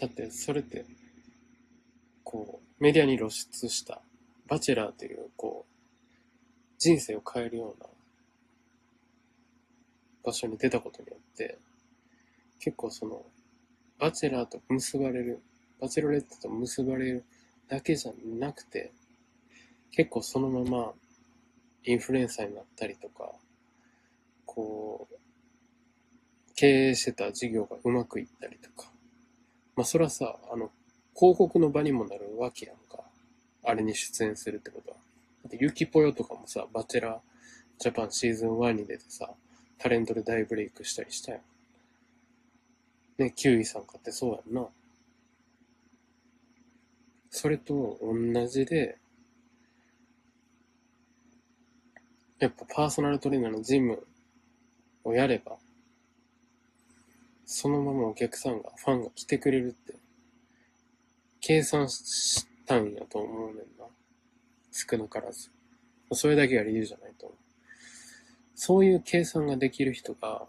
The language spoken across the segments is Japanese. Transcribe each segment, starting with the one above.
だってそれって、こう、メディアに露出した、バチェラーという、こう、人生を変えるような場所に出たことによって、結構その、バチェラーと結ばれる、バチェロレットと結ばれるだけじゃなくて、結構そのままインフルエンサーになったりとか、こう、経営してた事業がうまくいったりとか、まあそれはさ、あの、広告の場にもなるわけやんか。あれに出演するってことは。だって、ゆきぽよとかもさ、バチェラージャパンシーズン1に出てさ、タレントで大ブレイクしたりしたよ。ね、キウイさんかってそうやんな。それと同じで、やっぱパーソナルトレーナーのジムをやれば、そのままお客さんが、ファンが来てくれるって、計算したんやと思うねんな。少なからず。それだけが理由じゃないと思う。そういう計算ができる人が、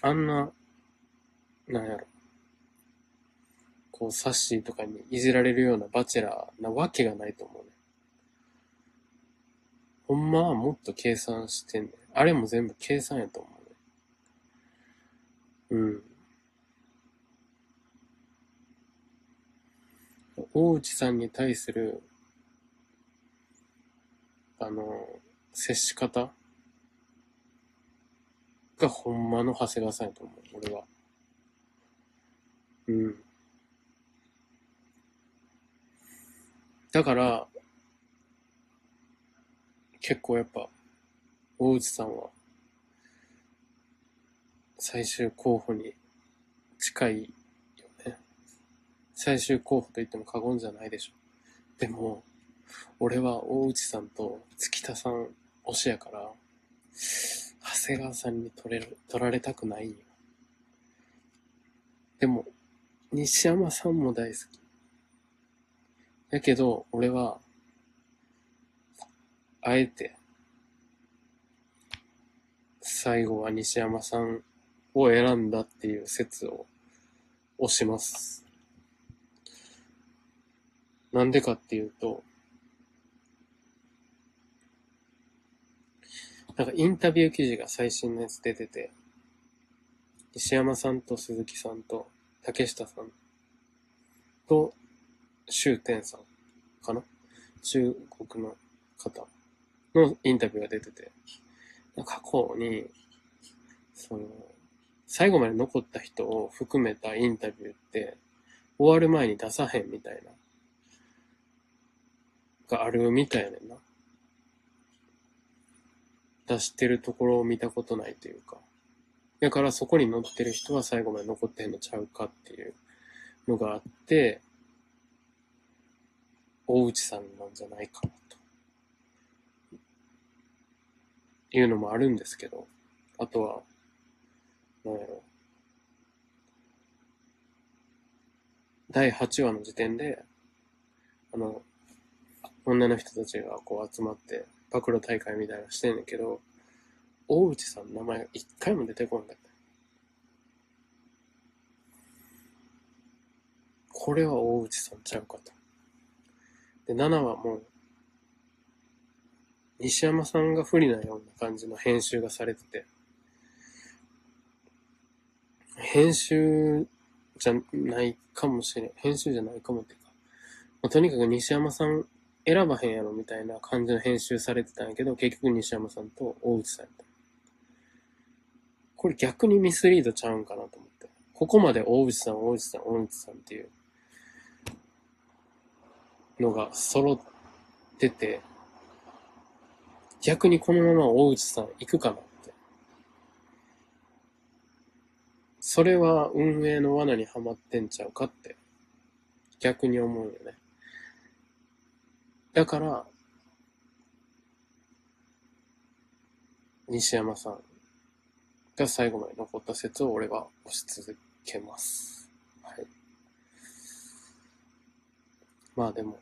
あんな、なんやろ。こう、サッシーとかにいじられるようなバチェラーなわけがないと思うね。ほんまはもっと計算してんねん。あれも全部計算やと思う。うん。大内さんに対する、あの、接し方がほんまの長谷川さんやと思う、俺は。うん。だから、結構やっぱ、大内さんは、最終候補に近いよね。最終候補と言っても過言じゃないでしょ。でも、俺は大内さんと月田さん推しやから、長谷川さんに取れる、取られたくないよ。でも、西山さんも大好き。やけど、俺は、あえて、最後は西山さんを選んだっていう説を推します。なんでかっていうと、なんかインタビュー記事が最新のやつ出てて、西山さんと鈴木さんと竹下さんと周天さんかな？中国の方のインタビューが出てて、過去に、その、最後まで残った人を含めたインタビューって、終わる前に出さへんみたいな、があるみたいやねんな。出してるところを見たことないというか。だからそこに載ってる人は最後まで残ってんのちゃうかっていうのがあって、大内さんなんじゃないかなと。いうのもあるんですけど、あとは、なんやろ。第8話の時点で、あの、女の人たちがこう集まって、暴露大会みたいなのしてんねんけど、大内さんの名前が一回も出てこんだった。これは大内さんちゃうかと。で、7話もう、西山さんが不利なような感じの編集がされてて、編集じゃないかもしれん。編集じゃないかもっていうか、まあとにかく西山さん選ばへんやろみたいな感じの編集されてたんやけど、結局西山さんと大内さんや。これ逆にミスリードちゃうんかなと思って。ここまで大内さん、大内さん、大内さんっていうのが揃ってて、逆にこのまま大内さん行くかなって。それは運営の罠にはまってんちゃうかって、逆に思うよね。だから、西山さんが最後まで残った説を俺は推し続けます。はい。まあでも、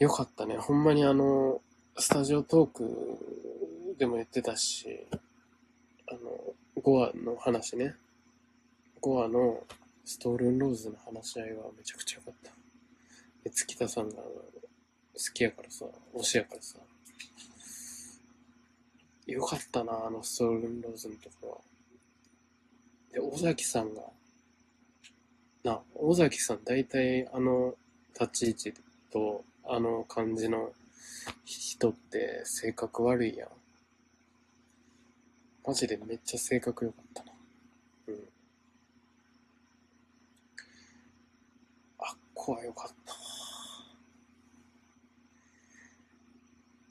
よかったね。ほんまにあの、スタジオトークでも言ってたし、ゴアの話ね。5話のストールンローズの話し合いはめちゃくちゃ良かった。で、月田さんが好きやからさ、推しやからさ。よかったな、あのストールンローズのところは。で、尾崎さんが、な、尾崎さん大体あの立ち位置とあの感じの人って性格悪いやん。マジでめっちゃ性格良かったな。うん。あっこは良かった。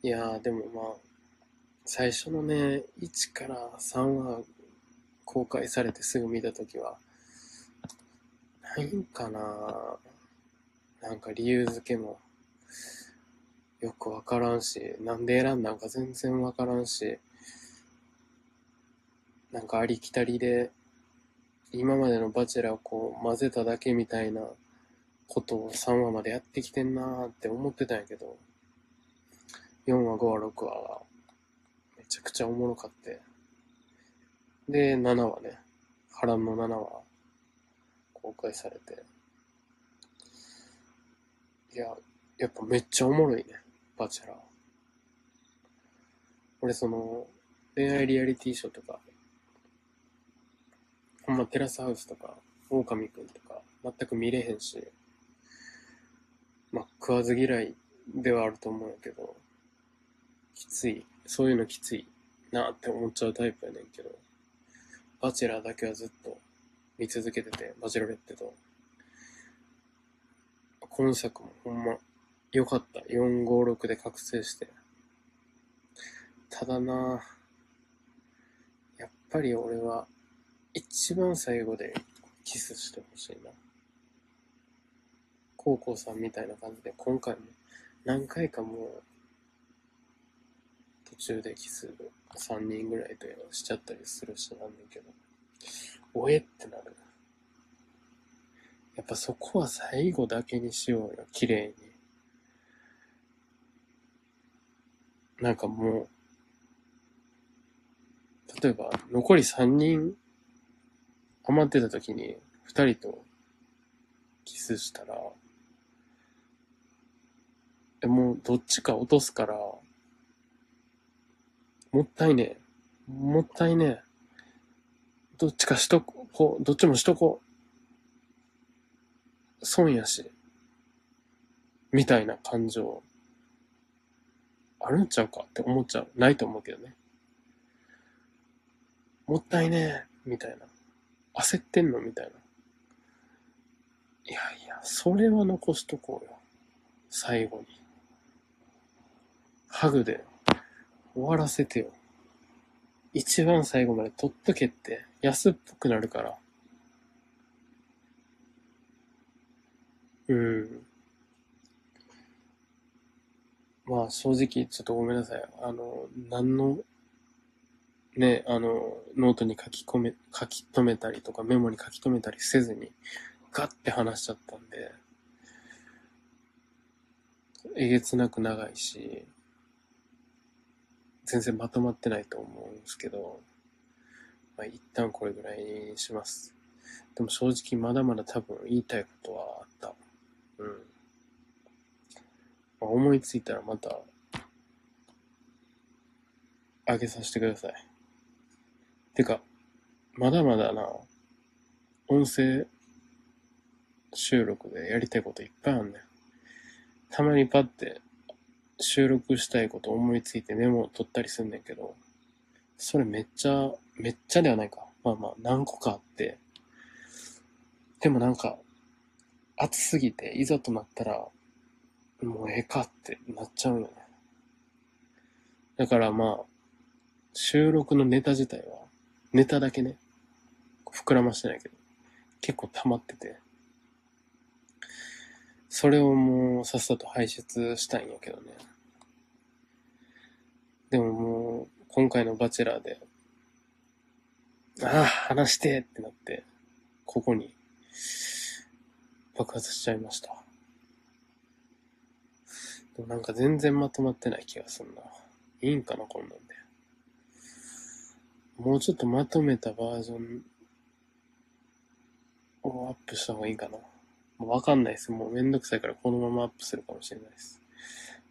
いやー、でもまあ、最初のね、1から3話公開されてすぐ見たときは、ないんかななんか理由付けもよくわからんし、なんで選んだんか全然わからんし、なんかありきたりで、今までのバチェラーをこう混ぜただけみたいなことを3話までやってきてんなーって思ってたんやけど、4話、5話、6話はめちゃくちゃおもろかって。で、7話ね、波乱の7話公開されて。いや、やっぱめっちゃおもろいね、バチェラー。俺その、恋愛リアリティショーとか、ほんまテラスハウスとか、狼くんとか、全く見れへんし、まあ、食わず嫌いではあると思うんやけど、きつい、そういうのきついなって思っちゃうタイプやねんけど、バチェラーだけはずっと見続けてて、バチェロレッテと。今作もほんま良かった。456で覚醒して。ただなやっぱり俺は一番最後でキスしてほしいな。高校さんみたいな感じで今回も何回かもう途中でキス3人ぐらいとしちゃったりするしなんだけど、おえってなる。やっぱそこは最後だけにしようよ、綺麗に。なんかもう、例えば残り3人余ってた時に2人とキスしたら、え、もうどっちか落とすから、もったいねえ。もったいねえ。どっちかしとこう、どっちもしとこう。損やし。みたいな感情、あるんちゃうか？って思っちゃう。ないと思うけどね。もったいねえ。みたいな。焦ってんの？みたいな。いやいや、それは残しとこうよ。最後に。ハグで終わらせてよ。一番最後まで取っとけって安っぽくなるから。うん。まあ正直ちょっとごめんなさい。あの、何の、ね、あの、ノートに書き込め、書き留めたりとかメモに書き留めたりせずに、ガッて話しちゃったんで、えげつなく長いし、全然まとまってないと思うんですけど、まあ、一旦これぐらいにします。でも正直まだまだ多分言いたいことはあった。うん。まあ、思いついたらまた、あげさせてください。てか、まだまだな、音声収録でやりたいこといっぱいあんねん。たまにパって収録したいこと思いついてメモを取ったりすんねんけど、それめっちゃ、めっちゃではないか。まあまあ何個かあって、でもなんか、暑すぎていざとなったら、もうええかってなっちゃうよね。だからまあ、収録のネタ自体は、ネタだけね、膨らましてないけど、結構溜まってて、それをもうさっさと排出したいんやけどね。でももう、今回のバチェラーで、ああ、話してってなって、ここに爆発しちゃいました。でもなんか全然まとまってない気がするな。いいんかな、こんなん。もうちょっとまとめたバージョンをアップした方がいいかな。もうわかんないです。もうめんどくさいからこのままアップするかもしれないです。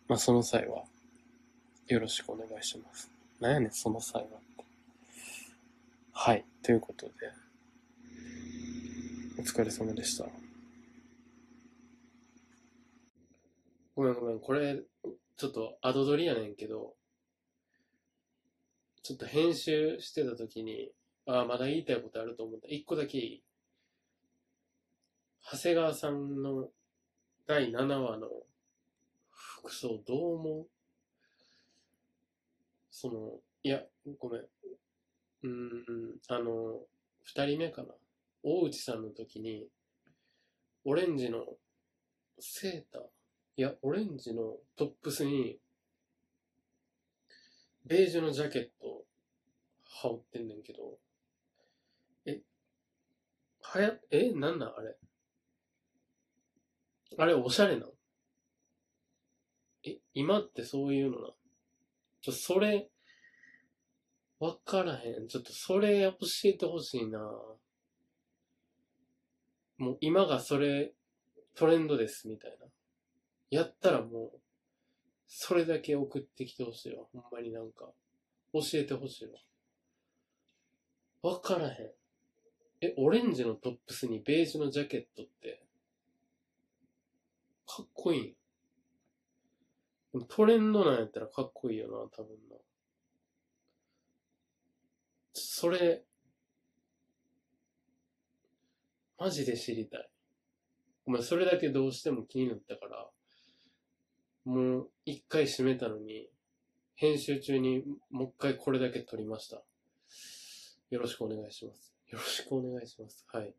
まあその際は、よろしくお願いします。なんやねん、その際はって。はい。ということで、お疲れ様でした。ごめんごめん、これ、ちょっとアド撮りやねんけど、ちょっと編集してた時に、ああ、まだ言いたいことあると思った。一個だけいい長谷川さんの第7話の服装どう思う？その、いや、ごめん。うん、あの、二人目かな。大内さんの時に、オレンジのセーターいや、オレンジのトップスに、ベージュのジャケット羽織ってんねんけど、え、はや、え、なんなん？あれあれ、おしゃれなん？え、今ってそういうのな。ちょ、それ、わからへん。ちょっとそれ教えてほしいなもう今がそれ、トレンドです、みたいな。やったらもう、それだけ送ってきてほしいわ。ほんまになんか、教えてほしいわ。わからへん。え、オレンジのトップスにベージュのジャケットって、かっこいい。でもトレンドなんやったらかっこいいよな、多分な。それ、マジで知りたい。ごめん、それだけどうしても気になったから、もう一回閉めたのに、編集中にもう一回これだけ撮りました。よろしくお願いします。よろしくお願いします。はい。